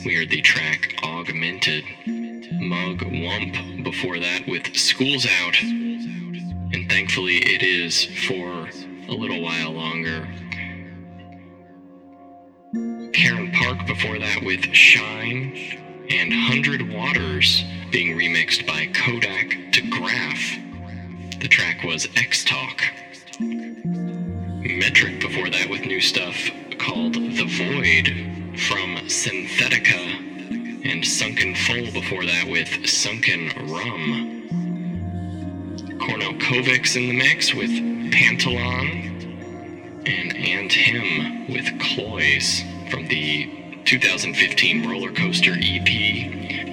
Homesick, we heard the track Augmented. In the mix with Pantalon, and Andhim with Cloys from the 2015 Roller Coaster EP.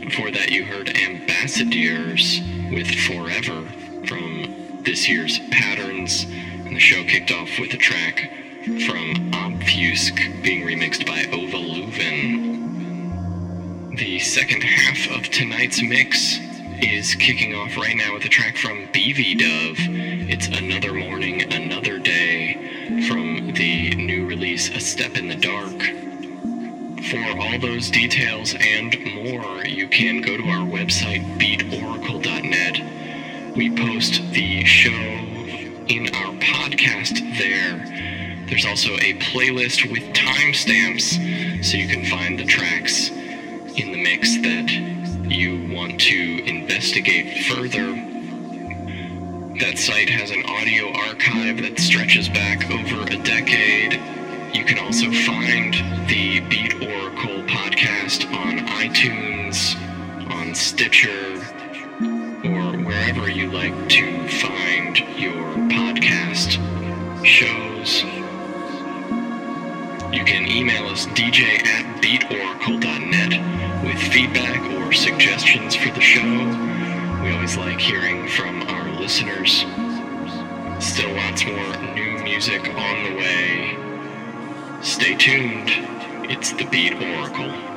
Before that, you heard Ambassadors with Forever from this year's Patterns, and the show kicked off with a track from Obfusc being remixed by Ova Leuven. The second half of tonight's mix is kicking off right now with a track from Bvdub. It's Another Morning, Another Day from the new release A Step in the Dark. For all those details and more, you can go to our website, beatoracle.net. We post the show in our podcast there. There's also a playlist with timestamps so you can find the tracks in the mix that you want to investigate further. That site has an audio archive that stretches back over a decade. You can also find the Beat Oracle podcast on iTunes, on Stitcher, or wherever you like to find your podcast shows. You can email us dj at beatoracle.net with feedback or suggestions for the show. We always like hearing from our listeners. Still lots more new music on the way. Stay tuned. It's the Beat Oracle.